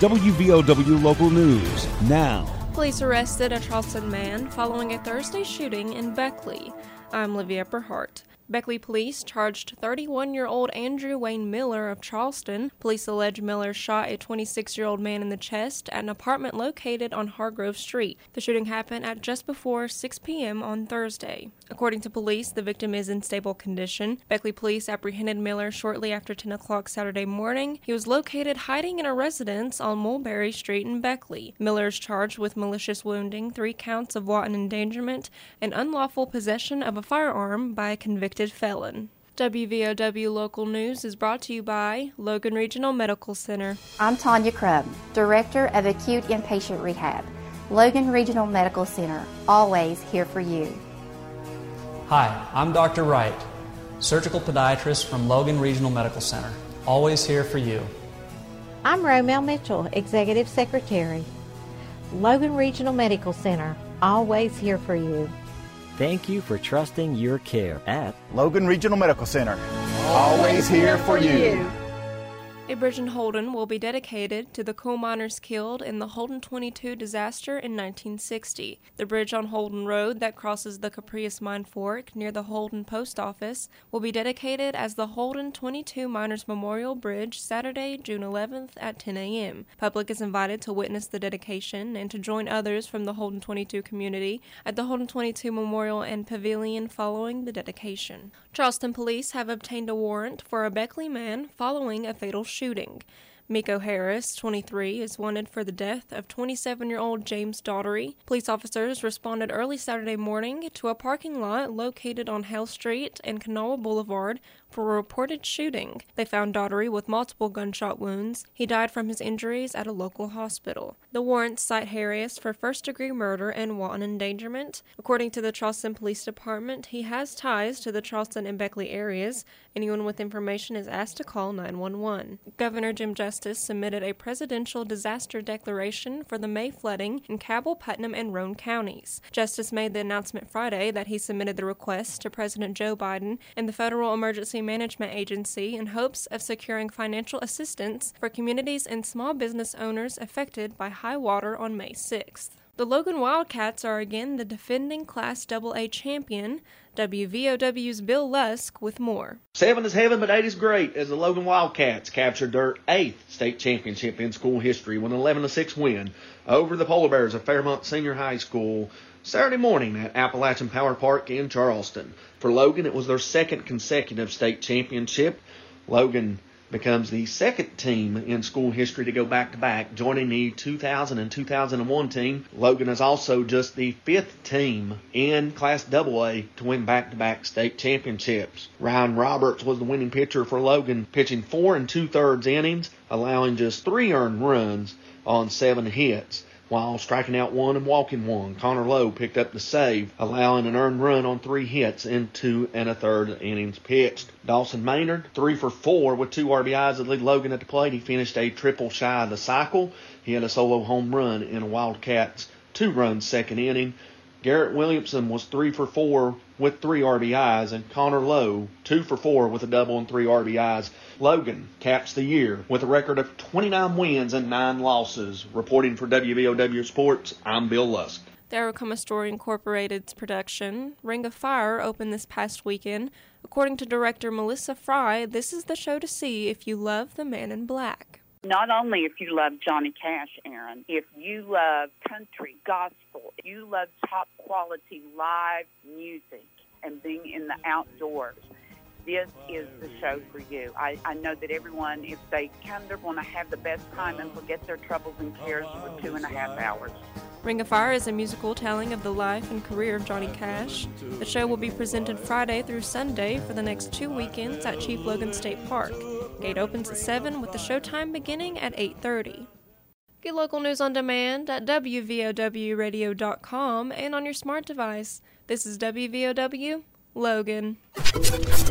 WVOW Local News now. Police arrested a Charleston man following a Thursday shooting in Beckley. I'm Livia Eberhart. Beckley police charged 31 year old Andrew Wayne Miller of Charleston. Police allege Miller shot a 26 year old man in the chest at an apartment located on Hargrove Street. The shooting happened at just before 6 p.m. on Thursday. According to police, the victim is in stable condition. Beckley police apprehended Miller shortly after 10 o'clock Saturday morning. He was located hiding in a residence on Mulberry Street in Beckley. Miller is charged with malicious wounding, three counts of wanton endangerment, and unlawful possession of a firearm by a convicted convicted felon. WVOW Local News is brought to you by Logan Regional Medical Center. I'm Tanya Crubb, Director of Acute Inpatient Rehab. Logan Regional Medical Center, always here for you. Hi, I'm Dr. Wright, surgical podiatrist from Logan Regional Medical Center, always here for you. I'm Romel Mitchell, Executive Secretary. Logan Regional Medical Center, always here for you. Thank you for trusting your care at Logan Regional Medical Center. Always here for you. A bridge in Holden will be dedicated to the coal miners killed in the Holden 22 disaster in 1960. The bridge on Holden Road that crosses the Copperas Mine Fork near the Holden Post Office will be dedicated as the Holden 22 Miners Memorial Bridge Saturday, June 11th at 10 a.m. Public is invited to witness the dedication and to join others from the Holden 22 community at the Holden 22 Memorial and Pavilion following the dedication. Charleston police have obtained a warrant for a Beckley man following a fatal shooting shooting. Miko Harris, 23, is wanted for the death of 27 year old James Daughtery. Police officers responded early Saturday morning to a parking lot located on Hale Street and Kanawha Boulevard for a reported shooting. They found Daughtery with multiple gunshot wounds. He died from his injuries at a local hospital. The warrants cite Harris for first degree murder and wanton endangerment. According to the Charleston Police Department, he has ties to the Charleston and Beckley areas. Anyone with information is asked to call 911. Governor Jim Justice submitted a presidential disaster declaration for the May flooding in Cabell, Putnam, and Roane counties. Justice made the announcement Friday that he submitted the request to President Joe Biden and the Federal Emergency Management Agency in hopes of securing financial assistance for communities and small business owners affected by high water on May 6th. The Logan Wildcats are again the defending Class AA champion. WVOW's Bill Lusk with more. Seven is heaven, but eight is great as the Logan Wildcats captured their eighth state championship in school history with an 11 6 win over the Polar Bears of Fairmont Senior High School Saturday morning at Appalachian Power Park in Charleston. For Logan, it was their second consecutive state championship. Logan becomes the second team in school history to go back to back, joining the 2000 and 2001 team. Logan is also just the fifth team in Class AA to win back to back state championships. Ryan Roberts was the winning pitcher for Logan, pitching four and two thirds innings, allowing just three earned runs on seven hits while striking out one and walking one. Connor Lowe picked up the save, allowing an earned run on three hits in two and a third innings pitched. Dawson Maynard, three for four with two RBIs that lead Logan at the plate. He finished a triple shy of the cycle. He had a solo home run in a Wildcats two run second inning. Garrett Williamson was three for four with three RBIs, and Connor Lowe two for four with a double and three RBIs. Logan caps the year with a record of 29 wins and nine losses. Reporting for WVOW Sports, I'm Bill Lusk. The Aracoma Story Incorporated's production, Ring of Fire, opened this past weekend. According to director Melissa Fry, this is the show to see if you love the man in black. Not only if you love Johnny Cash, Aaron, if you love country, gospel, you love top quality live music and being in the outdoors, this is the show for you. I, I know that everyone, if they come, they're going to have the best time and forget their troubles and cares for two and a half hours. Ring of Fire is a musical telling of the life and career of Johnny Cash. The show will be presented Friday through Sunday for the next two weekends at Chief Logan State Park. Gate opens at 7 with the showtime beginning at 8:30. Get local news on demand at wvowradio.com and on your smart device. This is WVOW Logan.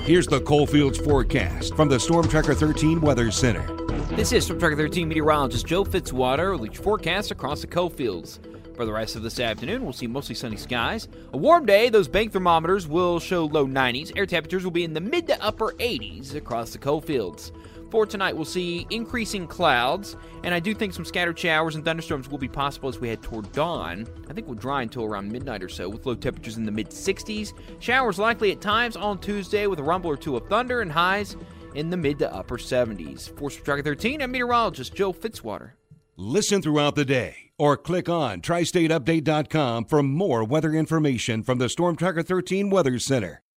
Here's the Coalfields forecast from the Storm Tracker 13 Weather Center. This is Storm Tracker 13 meteorologist Joe Fitzwater with your forecast across the Coalfields. For the rest of this afternoon, we'll see mostly sunny skies. A warm day, those bank thermometers will show low 90s. Air temperatures will be in the mid to upper 80s across the coal fields. For tonight, we'll see increasing clouds, and I do think some scattered showers and thunderstorms will be possible as we head toward dawn. I think we'll dry until around midnight or so, with low temperatures in the mid 60s. Showers likely at times on Tuesday, with a rumble or two of thunder and highs in the mid to upper 70s. For Tracker 13, I'm meteorologist Joe Fitzwater. Listen throughout the day or click on tristateupdate.com for more weather information from the Storm Tracker 13 Weather Center.